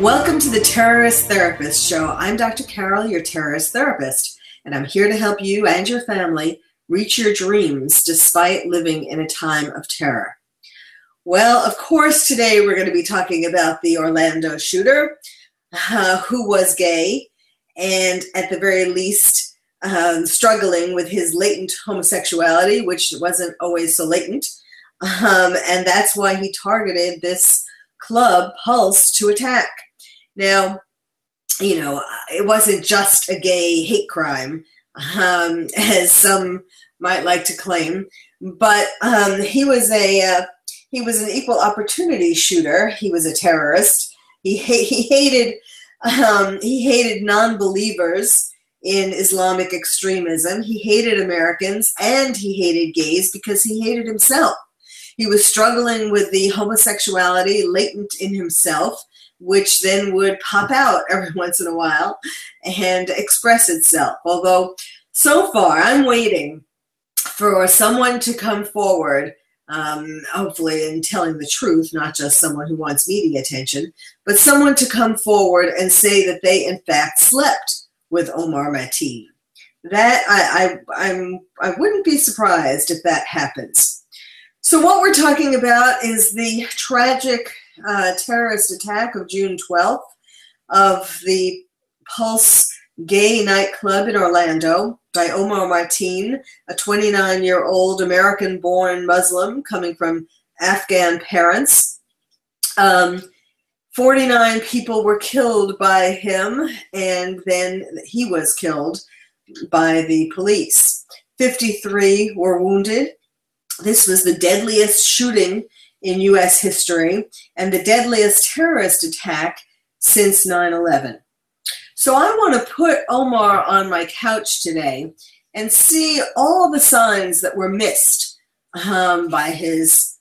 Welcome to the Terrorist Therapist Show. I'm Dr. Carol, your terrorist therapist, and I'm here to help you and your family reach your dreams despite living in a time of terror. Well, of course, today we're going to be talking about the Orlando shooter uh, who was gay and, at the very least, um, struggling with his latent homosexuality, which wasn't always so latent. Um, and that's why he targeted this club, Pulse, to attack. Now, you know, it wasn't just a gay hate crime, um, as some might like to claim, but um, he was a uh, he was an equal opportunity shooter. He was a terrorist. He ha- he hated um, he hated non-believers in Islamic extremism. He hated Americans and he hated gays because he hated himself. He was struggling with the homosexuality latent in himself which then would pop out every once in a while and express itself. Although, so far, I'm waiting for someone to come forward, um, hopefully, in telling the truth, not just someone who wants media attention, but someone to come forward and say that they, in fact, slept with Omar Mateen. That I, I, I'm, I wouldn't be surprised if that happens. So, what we're talking about is the tragic uh, terrorist attack of June 12th of the Pulse Gay Nightclub in Orlando by Omar Mateen, a 29 year old American born Muslim coming from Afghan parents. Um, 49 people were killed by him, and then he was killed by the police. 53 were wounded. This was the deadliest shooting in US history and the deadliest terrorist attack since 9 11. So I want to put Omar on my couch today and see all the signs that were missed um, by his,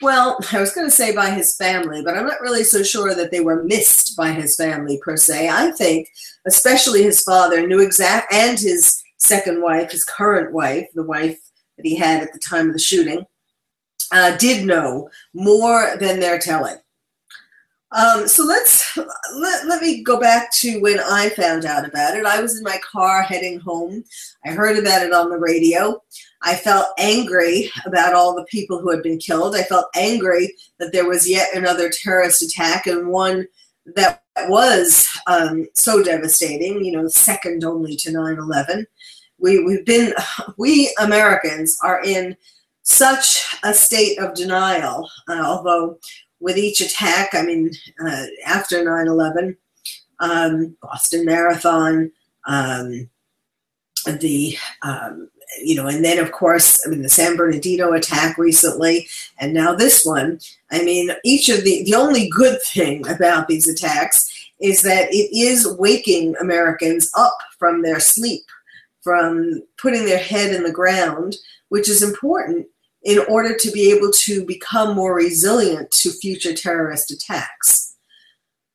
well, I was going to say by his family, but I'm not really so sure that they were missed by his family per se. I think, especially his father, knew exact, and his second wife, his current wife, the wife that he had at the time of the shooting, uh, did know more than they're telling. Um, so let's let, let me go back to when I found out about it. I was in my car heading home. I heard about it on the radio. I felt angry about all the people who had been killed. I felt angry that there was yet another terrorist attack and one that was um, so devastating, you know, second only to 9 11. We, we've been, we Americans are in such a state of denial, uh, although with each attack, I mean, uh, after 9 11, um, Boston Marathon, um, the, um, you know, and then of course, I mean, the San Bernardino attack recently, and now this one. I mean, each of the, the only good thing about these attacks is that it is waking Americans up from their sleep, from putting their head in the ground, which is important in order to be able to become more resilient to future terrorist attacks.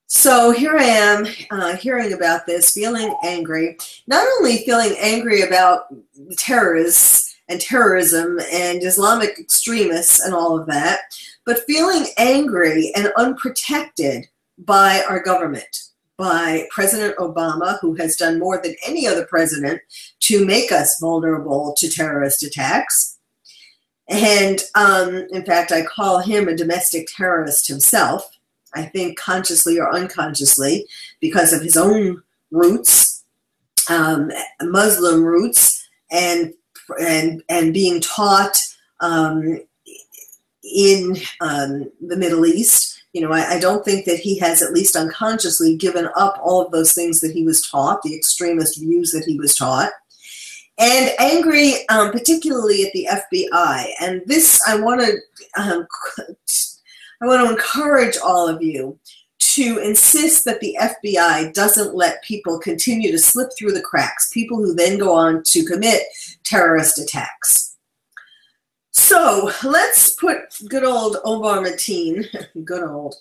So here I am uh, hearing about this, feeling angry, not only feeling angry about the terrorists and terrorism and Islamic extremists and all of that, but feeling angry and unprotected by our government, by President Obama, who has done more than any other president to make us vulnerable to terrorist attacks and um, in fact, I call him a domestic terrorist himself. I think consciously or unconsciously, because of his own roots, um, Muslim roots, and and and being taught um, in um, the Middle East. You know, I, I, don't think that he has, at least unconsciously, given up all of those things that he was taught, the extremist views that he was taught and angry, um, particularly at the FBI. And this, I want to, um, I want to encourage all of you to insist that the FBI doesn't let people continue to slip through the cracks. People who then go on to commit terrorist attacks. So let's put good old Omar Mateen, good old,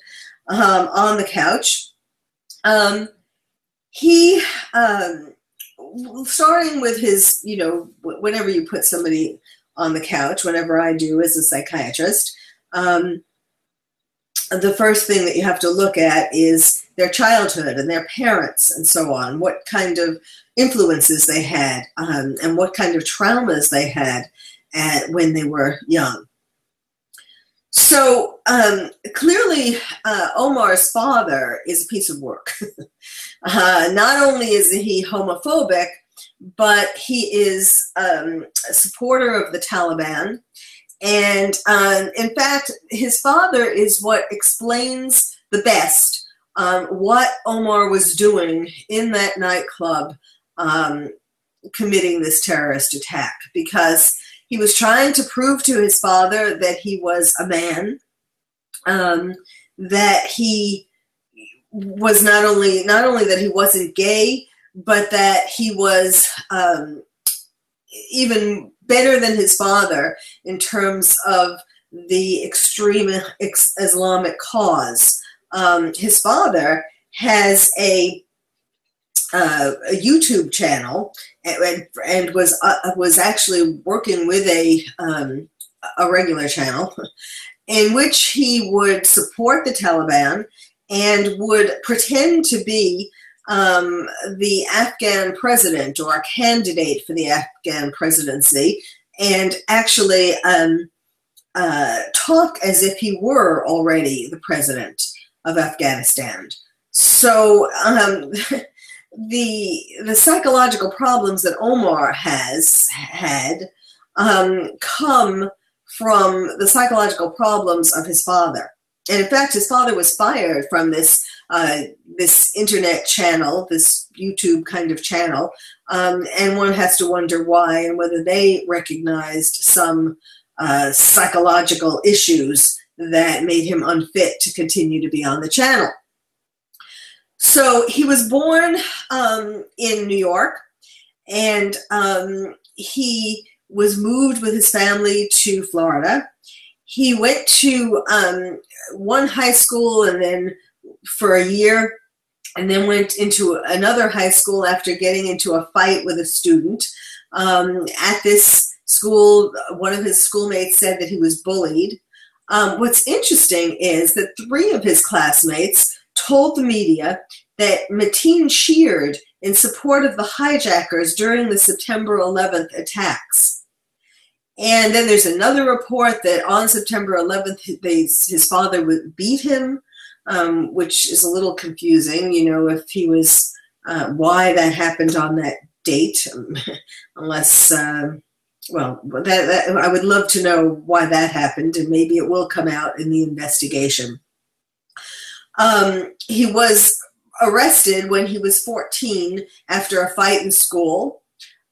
um, on the couch. Um, he um, starting with his, you know, whenever you put somebody on the couch, whenever I do as a psychiatrist, um, the first thing that you have to look at is their childhood and their parents and so on, what kind of influences they had, um, and what kind of traumas they had at, when they were young. So um, clearly, uh, Omar's father is a piece of work. uh, not only is he homophobic, but he is um, a supporter of the Taliban. And um, in fact, his father is what explains the best what Omar was doing in that nightclub um, committing this terrorist attack because he was trying to prove to his father that he was a man, um, that he was not only not only that he wasn't gay, but that he was um, even better than his father in terms of the extreme Islamic cause. Um, his father has a uh, a YouTube channel and, and was uh, was actually working with a um, a regular channel in which he would support the Taliban and would pretend to be um, the Afghan president or a candidate for the Afghan presidency and actually um, uh, talk as if he were already the president of Afghanistan. So um, the the psychological problems that Omar has had um, come from the psychological problems of his father. And in fact, his father was fired from this uh, this internet channel, this YouTube kind of channel, um, and one has to wonder why and whether they recognized some uh, psychological issues that made him unfit to continue to be on the channel. So he was born um, in New York, and um, he was moved with his family to Florida. He went to um, one high school and then for a year, and then went into another high school after getting into a fight with a student. Um, at this school, one of his schoolmates said that he was bullied. Um, what's interesting is that three of his classmates told the media that Mateen cheered in support of the hijackers during the September 11th attacks. And then there's another report that on September 11th, they, his father would beat him, um, which is a little confusing, you know, if he was, uh, why that happened on that date, unless, uh, well, that, that, I would love to know why that happened, and maybe it will come out in the investigation. Um, he was arrested when he was 14 after a fight in school.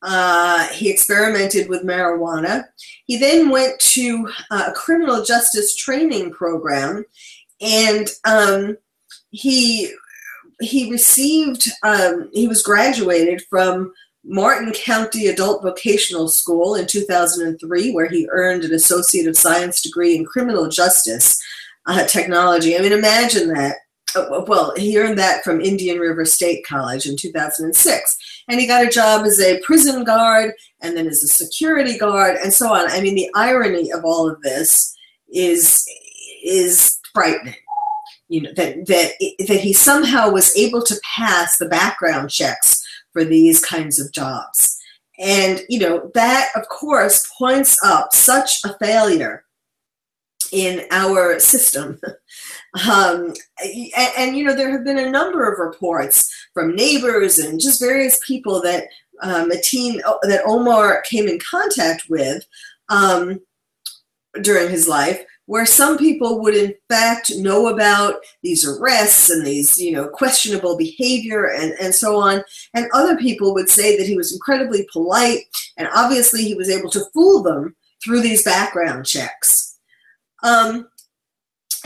Uh, he experimented with marijuana. He then went to uh, a criminal justice training program, and um, he he received um, he was graduated from Martin County Adult Vocational School in 2003, where he earned an Associate of Science degree in criminal justice uh, technology. I mean, imagine that uh, well, he earned that from Indian River State College in 2006. And he got a job as a prison guard and then as a security guard and so on. I mean, the irony of all of this is is frightening. You know that that that he somehow was able to pass the background checks for these kinds of jobs. And you know that of course points up such a failure in our system Um, and, and, you know, there have been a number of reports from neighbors and just various people that um, Mateen, that Omar came in contact with um, during his life, where some people would in fact know about these arrests and these, you know, questionable behavior and, and so on. And other people would say that he was incredibly polite and obviously he was able to fool them through these background checks. Um,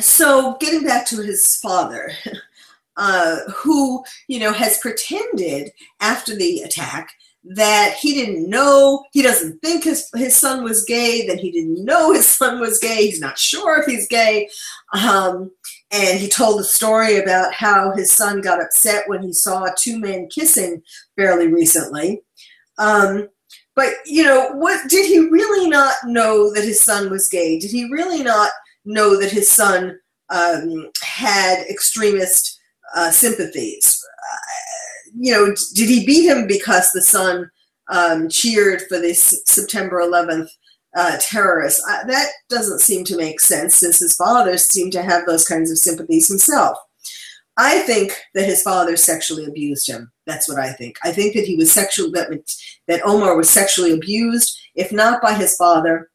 so getting back to his father uh, who you know has pretended after the attack that he didn't know he doesn't think his, his son was gay that he didn't know his son was gay he's not sure if he's gay. Um, and he told a story about how his son got upset when he saw two men kissing fairly recently. Um, but you know what did he really not know that his son was gay did he really not know that his son um, had extremist uh, sympathies. Uh, you know, did he beat him because the son um, cheered for this September 11th uh, terrorists? Uh, that doesn't seem to make sense since his father seemed to have those kinds of sympathies himself. I think that his father sexually abused him. That's what I think. I think that he was sexual that that Omar was sexually abused, if not by his father,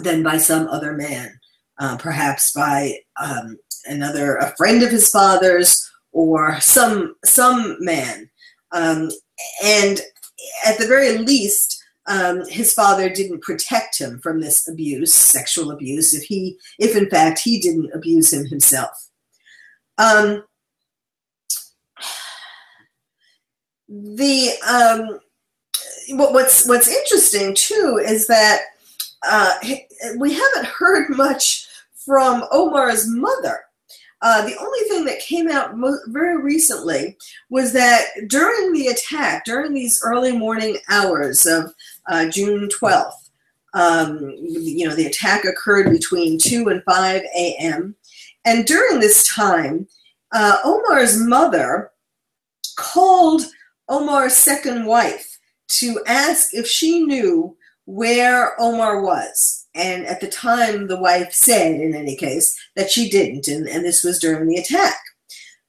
then by some other man, uh, perhaps by um, another a friend of his father's or some some man. Um, and at the very least, um, his father didn't protect him from this abuse, sexual abuse, if he if in fact he didn't abuse him himself. Um, the um, what's what's interesting too is that uh, we haven't heard much from Omar's mother. Uh, the only thing that came out mo- very recently was that during the attack, during these early morning hours of uh, June 12th, um, you know, the attack occurred between 2 and 5 a.m. And during this time, uh, Omar's mother called Omar's second wife to ask if she knew where Omar was. And at the time, the wife said, in any case, that she didn't, and, and this was during the attack.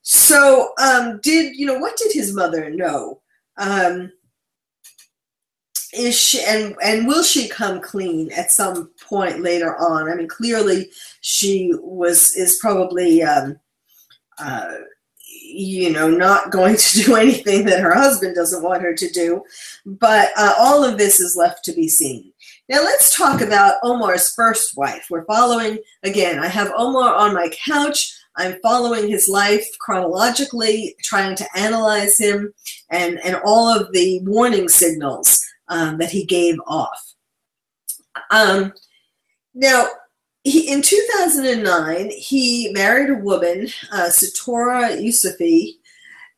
So, um, did you know what did his mother know? Um, is she and and will she come clean at some point later on? I mean, clearly she was is probably um, uh, you know, not going to do anything that her husband doesn't want her to do. But uh, all of this is left to be seen. Now let's talk about Omar's first wife. We're following, again, I have Omar on my couch. I'm following his life chronologically, trying to analyze him and, and all of the warning signals um, that he gave off. Um, now, he, in 2009, he married a woman, uh, Sitora Yusufiy,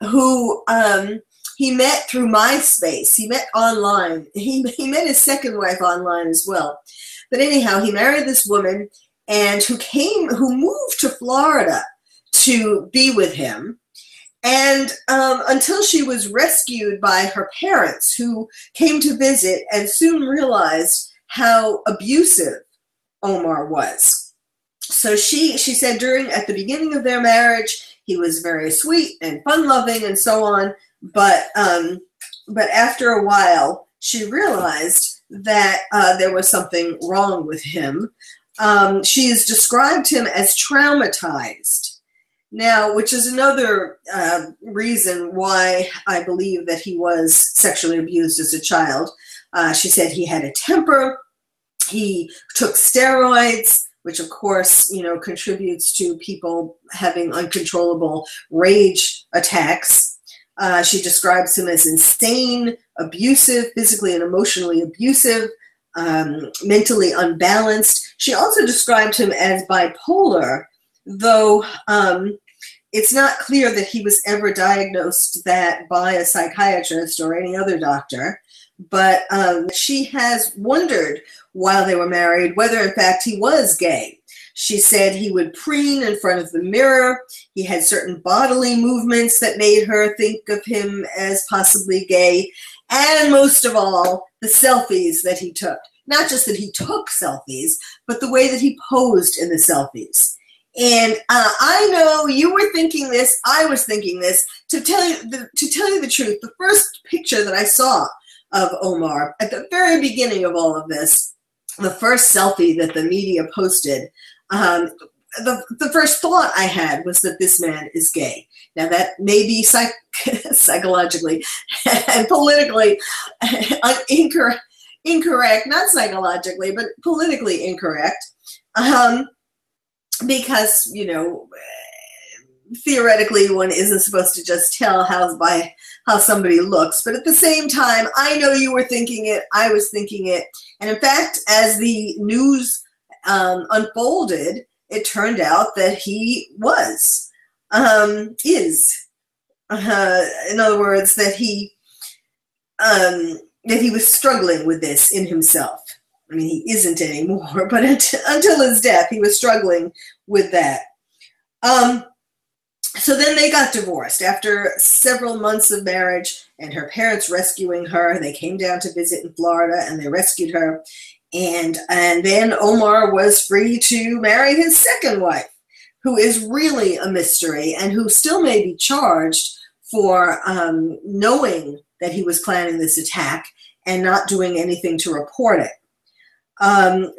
who um, he met through MySpace. He met online. He, he met his second wife online as well. But anyhow, he married this woman and who came, who moved to Florida to be with him. And um, until she was rescued by her parents, who came to visit and soon realized how abusive Omar was. So she she said during at the beginning of their marriage he was very sweet and fun loving and so on, but um, but after a while she realized that uh, there was something wrong with him. Um, she has described him as traumatized. Now, which is another uh, reason why I believe that he was sexually abused as a child. Uh, she said he had a temper, he took steroids, which of course, you know, contributes to people having uncontrollable rage attacks. Uh, she describes him as insane, abusive, physically and emotionally abusive, um, mentally unbalanced. She also described him as bipolar, though um, it's not clear that he was ever diagnosed that by a psychiatrist or any other doctor. But um, she has wondered while they were married whether, in fact, he was gay. She said he would preen in front of the mirror. He had certain bodily movements that made her think of him as possibly gay. And most of all, the selfies that he took. Not just that he took selfies, but the way that he posed in the selfies. And uh, I know you were thinking this. I was thinking this. To tell you the, to tell you the truth, the first picture that I saw of Omar at the very beginning of all of this, the first selfie that the media posted, um, the, the first thought I had was that this man is gay. Now, that may be psych- psychologically and politically incorrect, incorrect, not psychologically, but politically incorrect. Um, because, you know, theoretically one isn't supposed to just tell how by how somebody looks but at the same time i know you were thinking it i was thinking it and in fact as the news um, unfolded it turned out that he was um, is uh, in other words that he um, that he was struggling with this in himself I mean, he isn't anymore, but until, his death, he was struggling with that. Um, so then they got divorced after several months of marriage and her parents rescuing her. They came down to visit in Florida and they rescued her. And, and then Omar was free to marry his second wife, who is really a mystery and who still may be charged for um, knowing that he was planning this attack and not doing anything to report it. Um,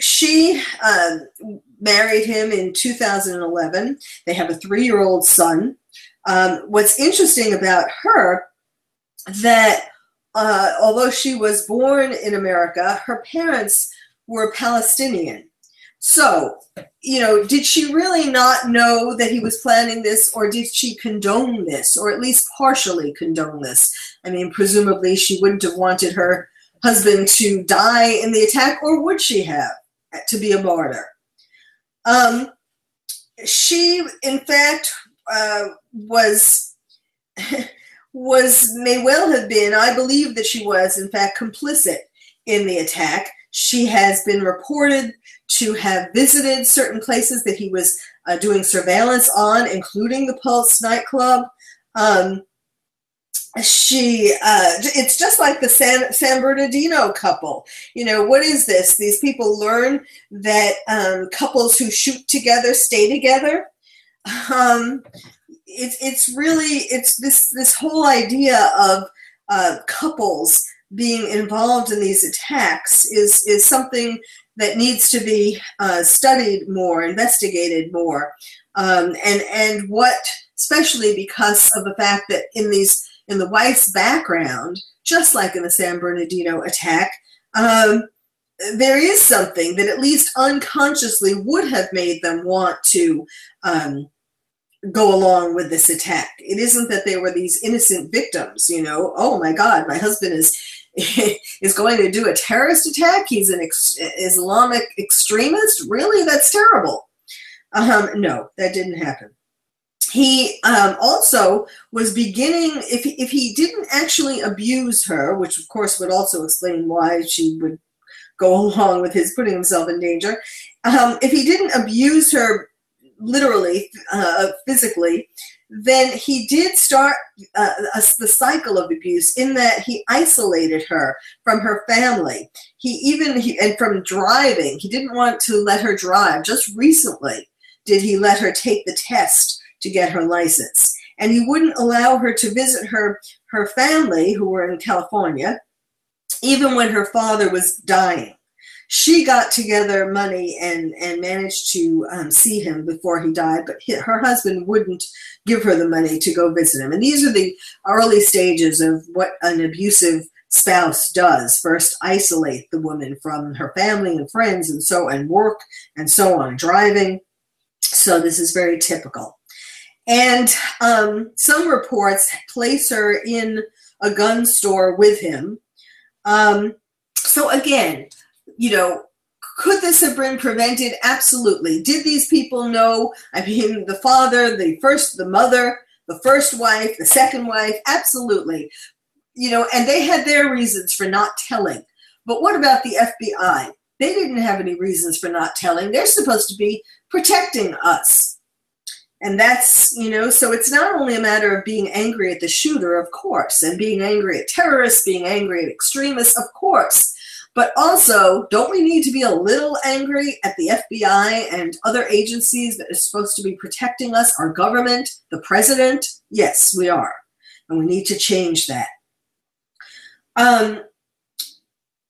she uh, married him in 2011. They have a three year old son. Um, what's interesting about her that uh, although she was born in America, her parents were Palestinian. So, you know, did she really not know that he was planning this, or did she condone this, or at least partially condone this? I mean, presumably she wouldn't have wanted her husband to die in the attack, or would she have to be a martyr? Um, she, in fact, uh, was was may well have been. I believe that she was, in fact, complicit in the attack. She has been reported to have visited certain places that he was uh, doing surveillance on, including the Pulse nightclub. Um, she uh, it's just like the san, san bernardino couple. You know what is this? These people learn that um, couples who shoot together stay together. Um, it's it's really it's this this whole idea of uh, couples being involved in these attacks is is something that needs to be uh, studied more investigated more. Um, and and what especially because of the fact that in these in the wife's background, just like in the San Bernardino attack, um, there is something that at least unconsciously would have made them want to um, go along with this attack. It isn't that they were these innocent victims, you know, oh my God, my husband is is going to do a terrorist attack. He's an ex- Islamic extremist. Really, that's terrible. Um, no, that didn't happen he um, also was beginning if he, if he didn't actually abuse her which of course would also explain why she would go along with his putting himself in danger um, if he didn't abuse her literally uh, physically then he did start uh, a, the cycle of abuse in that he isolated her from her family. He even he, and from driving. He didn't want to let her drive. Just recently did he let her take the test to get her license. And he wouldn't allow her to visit her, her family, who were in California, even when her father was dying. She got together money and, and managed to um, see him before he died, but he, her husband wouldn't give her the money to go visit him. And these are the early stages of what an abusive spouse does first isolate the woman from her family and friends and so and work and so on driving so this is very typical and um, some reports place her in a gun store with him. Um, so again, you know, could this have been prevented? Absolutely. Did these people know? I mean, the father, the first, the mother, the first wife, the second wife, absolutely. You know, and they had their reasons for not telling. But what about the FBI? They didn't have any reasons for not telling. They're supposed to be protecting us. And that's, you know, so it's not only a matter of being angry at the shooter, of course, and being angry at terrorists, being angry at extremists, of course, but also, don't we need to be a little angry at the FBI and other agencies that are supposed to be protecting us, our government, the president? Yes, we are. And we need to change that. Um,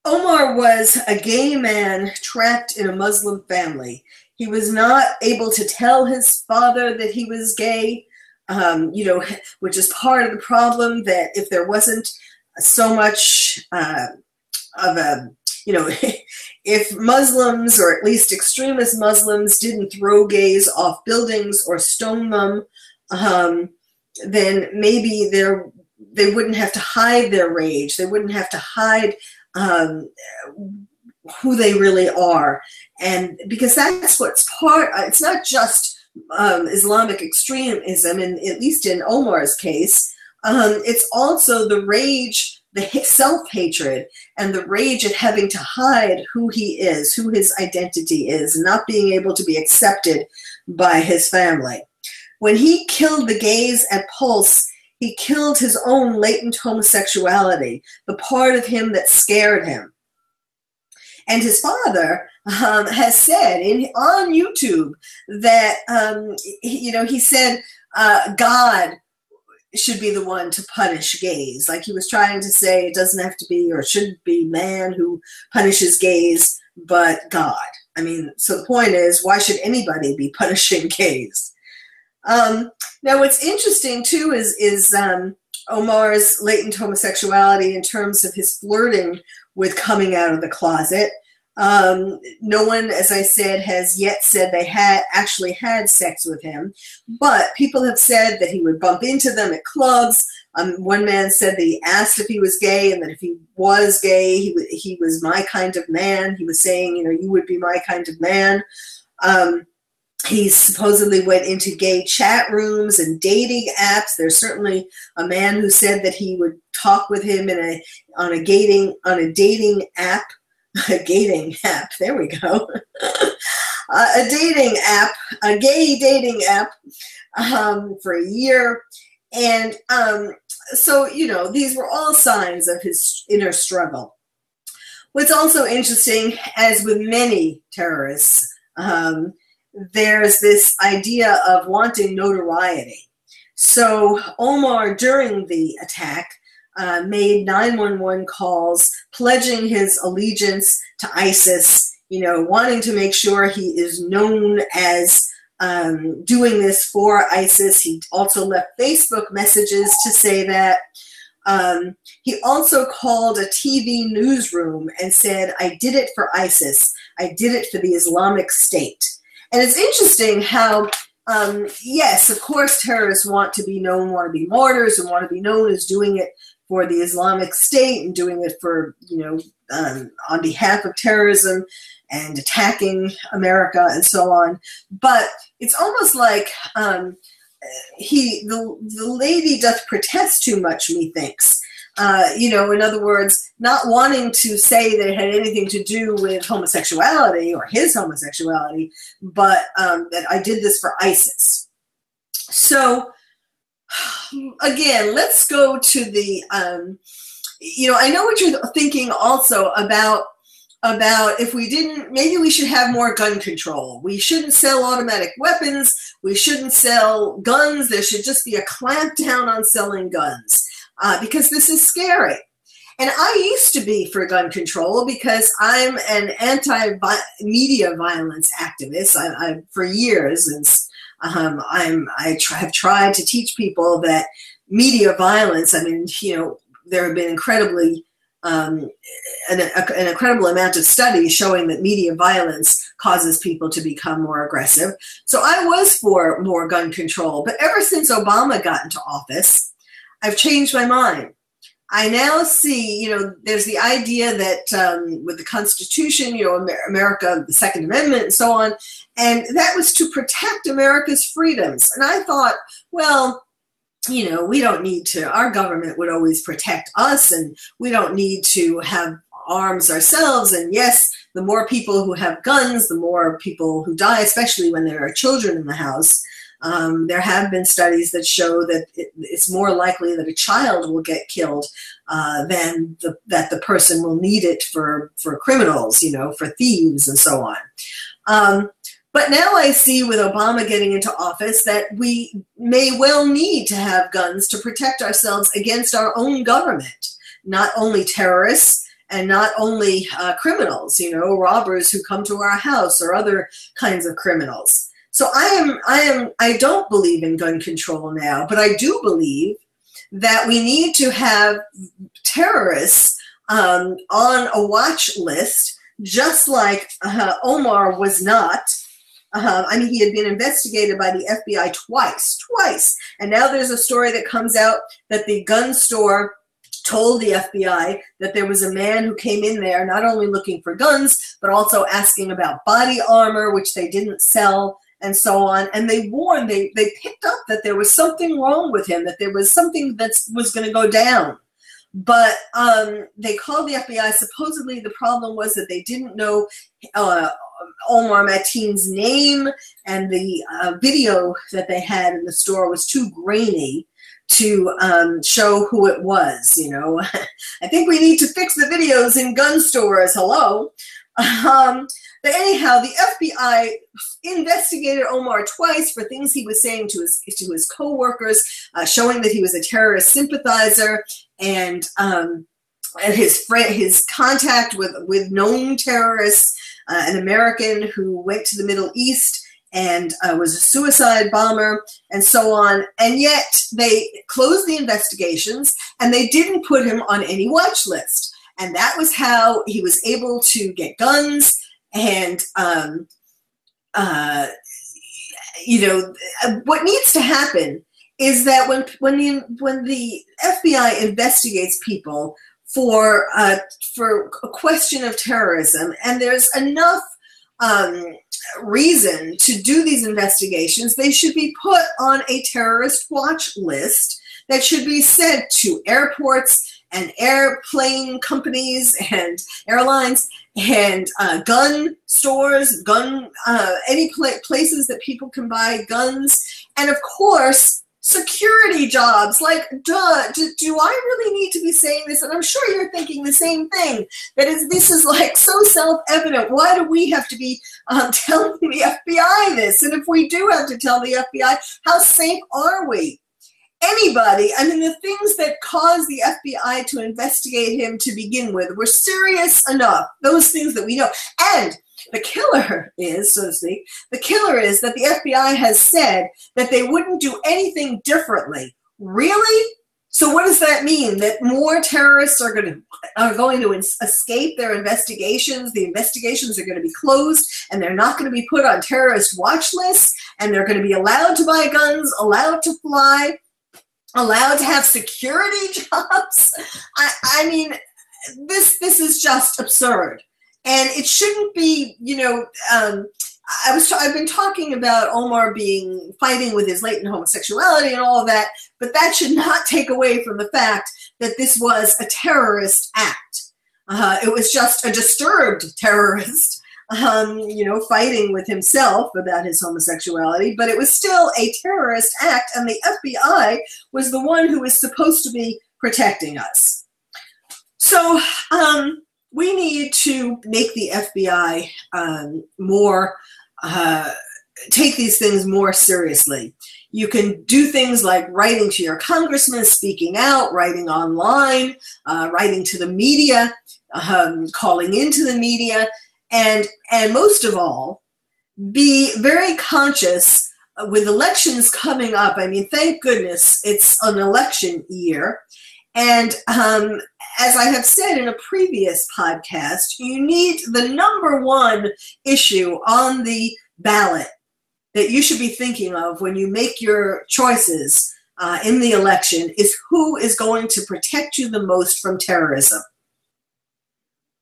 Omar was a gay man trapped in a Muslim family. He was not able to tell his father that he was gay, um, you know, which is part of the problem that if there wasn't so much uh, of a, you know, if Muslims or at least extremist Muslims didn't throw gays off buildings or stone them, um, then maybe there they wouldn't have to hide their rage. They wouldn't have to hide um, who they really are and because that's what's part it's not just um, islamic extremism and at least in omar's case um, it's also the rage the self hatred and the rage at having to hide who he is, who his identity is, not being able to be accepted by his family. When he killed the gays at Pulse, he killed his own latent homosexuality, the part of him that scared him. And his father um, has said in on YouTube that um, you know he said uh, God should be the one to punish gays. Like he was trying to say, it doesn't have to be or shouldn't be man who punishes gays, but God. I mean, so the point is, why should anybody be punishing gays? Um, now, what's interesting too is is um, Omar's latent homosexuality in terms of his flirting with coming out of the closet. Um, no one, as I said, has yet said they had actually had sex with him, but people have said that he would bump into them at clubs. Um, one man said that he asked if he was gay, and that if he was gay, he w- he was my kind of man. He was saying, you know, you would be my kind of man. Um, he supposedly went into gay chat rooms and dating apps. There's certainly a man who said that he would talk with him in a on a dating on a dating app, a dating app. There we go, uh, a dating app, a gay dating app um, for a year, and um, so you know these were all signs of his inner struggle. What's also interesting, as with many terrorists. Um, there's this idea of wanting notoriety. So Omar, during the attack, uh, made 911 calls, pledging his allegiance to ISIS, you know, wanting to make sure he is known as um, doing this for ISIS. He also left Facebook messages to say that. Um, he also called a TV newsroom and said, I did it for ISIS. I did it for the Islamic State. And it's interesting how, um, yes, of course, terrorists want to be known, want to be martyrs, and want to be known as doing it for the Islamic State and doing it for, you know, um, on behalf of terrorism and attacking America and so on. But it's almost like um, he, the, the lady doth protest too much, methinks. Uh, you know, in other words, not wanting to say that it had anything to do with homosexuality or his homosexuality, but um, that I did this for ISIS. So, again, let's go to the, um, you know, I know what you're thinking also about about if we didn't maybe we should have more gun control. We shouldn't sell automatic weapons. We shouldn't sell guns. There should just be a clampdown on selling guns uh, because this is scary. And I used to be for gun control because I'm an anti-media violence activist. I, I for years, and um, I'm I try, have tried to teach people that media violence. I mean, you know, there have been incredibly um, an, a, an, incredible amount of studies showing that media violence causes people to become more aggressive. So I was for more gun control, but ever since Obama got into office, I've changed my mind. I now see, you know, there's the idea that um, with the Constitution, you know, America, the Second Amendment, and so on, and that was to protect America's freedoms. And I thought, well, you know, we don't need to, our government would always protect us, and we don't need to have arms ourselves. And yes, the more people who have guns, the more people who die, especially when there are children in the house. Um, there have been studies that show that it, it's more likely that a child will get killed uh, than the, that the person will need it for, for criminals, you know, for thieves and so on. Um, but now I see with Obama getting into office that we may well need to have guns to protect ourselves against our own government, not only terrorists and not only uh, criminals, you know, robbers who come to our house or other kinds of criminals. So I am, I am, I don't believe in gun control now, but I do believe that we need to have terrorists um, on a watch list, just like uh, Omar was not. Uh, I mean, he had been investigated by the FBI twice, twice. And now there's a story that comes out that the gun store told the FBI that there was a man who came in there not only looking for guns, but also asking about body armor, which they didn't sell and so on. And they warned, they, they picked up that there was something wrong with him, that there was something that was going to go down. but um, they called the FBI. Supposedly, the problem was that they didn't know uh, Omar Mateen's name, and the uh, video that they had in the store was too grainy to um, show who it was. You know, I think we need to fix the videos in gun stores. Hello. Um, but anyhow, the FBI investigated Omar twice for things he was saying to his to his coworkers, uh, showing that he was a terrorist sympathizer, and um, and his friend his contact with with known terrorists, uh, an American who went to the Middle East and uh, was a suicide bomber and so on. And yet they closed the investigations and they didn't put him on any watch list. And that was how he was able to get guns and, um, uh, you know, what needs to happen is that when when the when the FBI investigates people for uh, for a question of terrorism, and there's enough um, reason to do these investigations, they should be put on a terrorist watch list that should be sent to airports and airplane companies and airlines and uh, gun stores, gun uh, any pl- places that people can buy guns, and of course security jobs. Like, duh, do, do, I really need to be saying this? And I'm sure you're thinking the same thing. That is, this is like so self-evident. Why do we have to be um, telling the FBI this? And if we do have to tell the FBI, how safe are we? Anybody, I mean, the things that caused the FBI to investigate him to begin with were serious enough. Those things that we know. And the killer is, so to speak, the killer is that the FBI has said that they wouldn't do anything differently. Really? So what does that mean? That more terrorists are going to are going to escape their investigations. The investigations are going to be closed, and they're not going to be put on terrorist watch lists. And they're going to be allowed to buy guns, allowed to fly, allowed to have security jobs. I, I mean, this this is just absurd and it shouldn't be you know um, I was I've been talking about Omar being fighting with his latent homosexuality and all of that, but that should not take away from the fact that this was a terrorist act. Uh, it was just a disturbed terrorist, um, you know, fighting with himself about his homosexuality, but it was still a terrorist act, and the FBI was the one who was supposed to be protecting us. So, um, we need to make the FBI um, more, uh, take these things more seriously. You can do things like writing to your congressman, speaking out, writing online, uh, writing to the media, um, calling into the media, and and most of all, be very conscious with elections coming up. I mean, thank goodness it's an election year, and um, as I have said in a previous podcast, you need the number one issue on the ballot that you should be thinking of when you make your choices uh, in the election is who is going to protect you the most from terrorism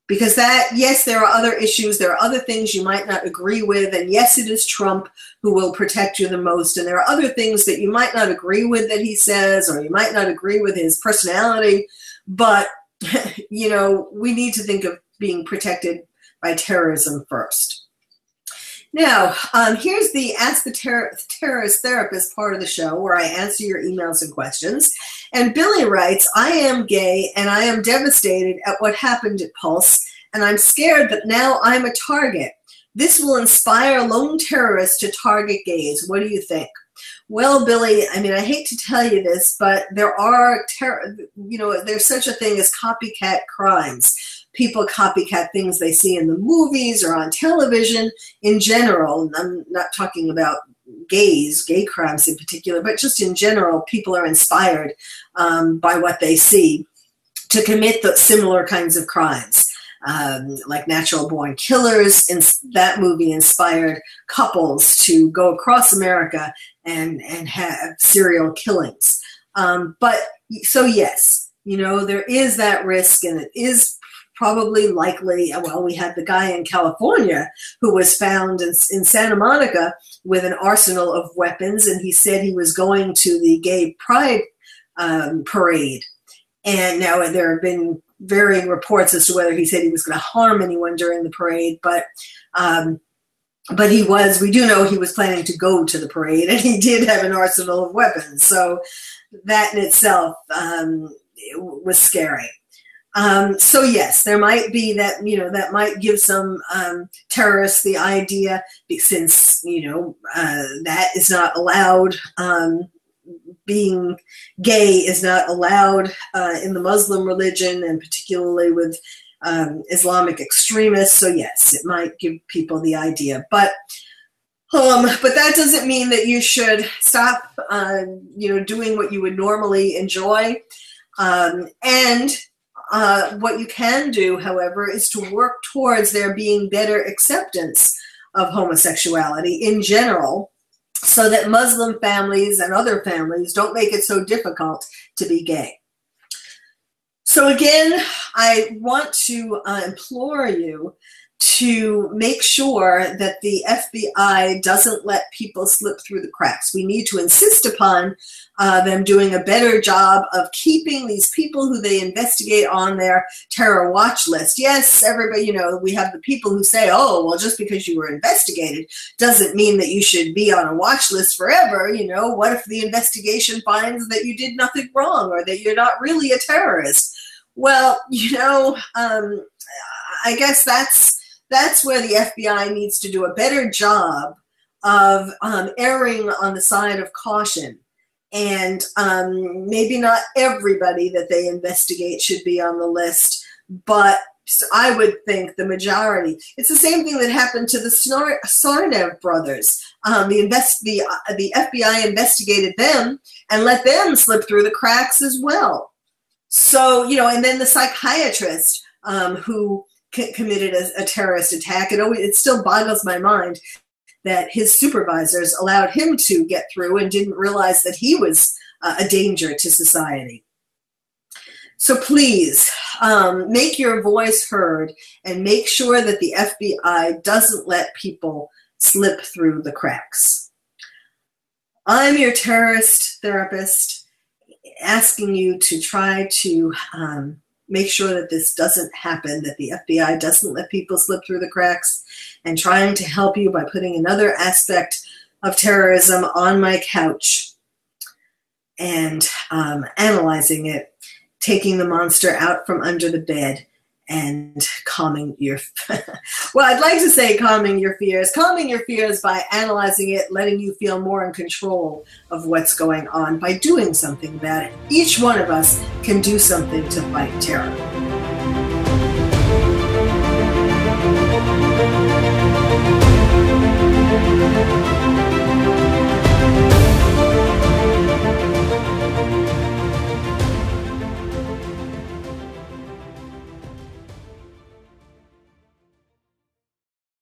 because that yes there are other issues there are other things you might not agree with and yes it is trump who will protect you the most and there are other things that you might not agree with that he says or you might not agree with his personality but you know we need to think of being protected by terrorism first now, um, here's the Ask the Ter- Terrorist Therapist part of the show where I answer your emails and questions. And Billy writes, I am gay and I am devastated at what happened at Pulse, and I'm scared that now I'm a target. This will inspire lone terrorists to target gays. What do you think? Well, Billy, I mean, I hate to tell you this, but there are, ter- you know, there's such a thing as copycat crimes people copycat things they see in the movies or on television in general. I'm not talking about gays, gay crimes in particular, but just in general, people are inspired um, by what they see to commit the similar kinds of crimes. Um, like Natural Born Killers, that movie inspired couples to go across America and, and have serial killings. Um, but so, yes, you know, there is that risk and it is probably likely, well, we had the guy in California who was found in, in Santa Monica with an arsenal of weapons, and he said he was going to the gay pride um, parade. And now there have been varying reports as to whether he said he was going to harm anyone during the parade, but um, but he was. We do know he was planning to go to the parade, and he did have an arsenal of weapons. So that in itself um, was scary. Um, so yes, there might be that you know that might give some um, terrorists the idea, since you know uh, that is not allowed. Um, being gay is not allowed uh, in the Muslim religion, and particularly with um, Islamic extremists. So yes, it might give people the idea, but um, but that doesn't mean that you should stop, uh, you know, doing what you would normally enjoy. Um, and uh, what you can do, however, is to work towards there being better acceptance of homosexuality in general so that Muslim families and other families don't make it so difficult to be gay. So, again, I want to uh, implore you to make sure that the FBI doesn't let people slip through the cracks. We need to insist upon uh, them doing a better job of keeping these people who they investigate on their terror watch list. Yes, everybody, you know, we have the people who say, oh, well, just because you were investigated doesn't mean that you should be on a watch list forever. You know, what if the investigation finds that you did nothing wrong or that you're not really a terrorist? Well, you know, um, I guess that's that's where the FBI needs to do a better job of um, erring on the side of caution. And um, maybe not everybody that they investigate should be on the list, but I would think the majority. It's the same thing that happened to the Tsarnaev brothers. Um, the, invest, the, uh, the FBI investigated them and let them slip through the cracks as well. So, you know, and then the psychiatrist um, who committed a, a, terrorist attack. It always it still boggles my mind that his supervisors allowed him to get through and didn't realize that he was uh, a danger to society. So please um, make your voice heard and make sure that the FBI doesn't let people slip through the cracks. I'm your terrorist therapist, asking you to try to um, make sure that this doesn't happen, that the FBI doesn't let people slip through the cracks, and trying to help you by putting another aspect of terrorism on my couch and um, analyzing it, taking the monster out from under the bed and calming your well i'd like to say calming your fears. Calming your fears by analyzing it letting you feel more in control of what's going on by doing something it each one of us can do something to fight terror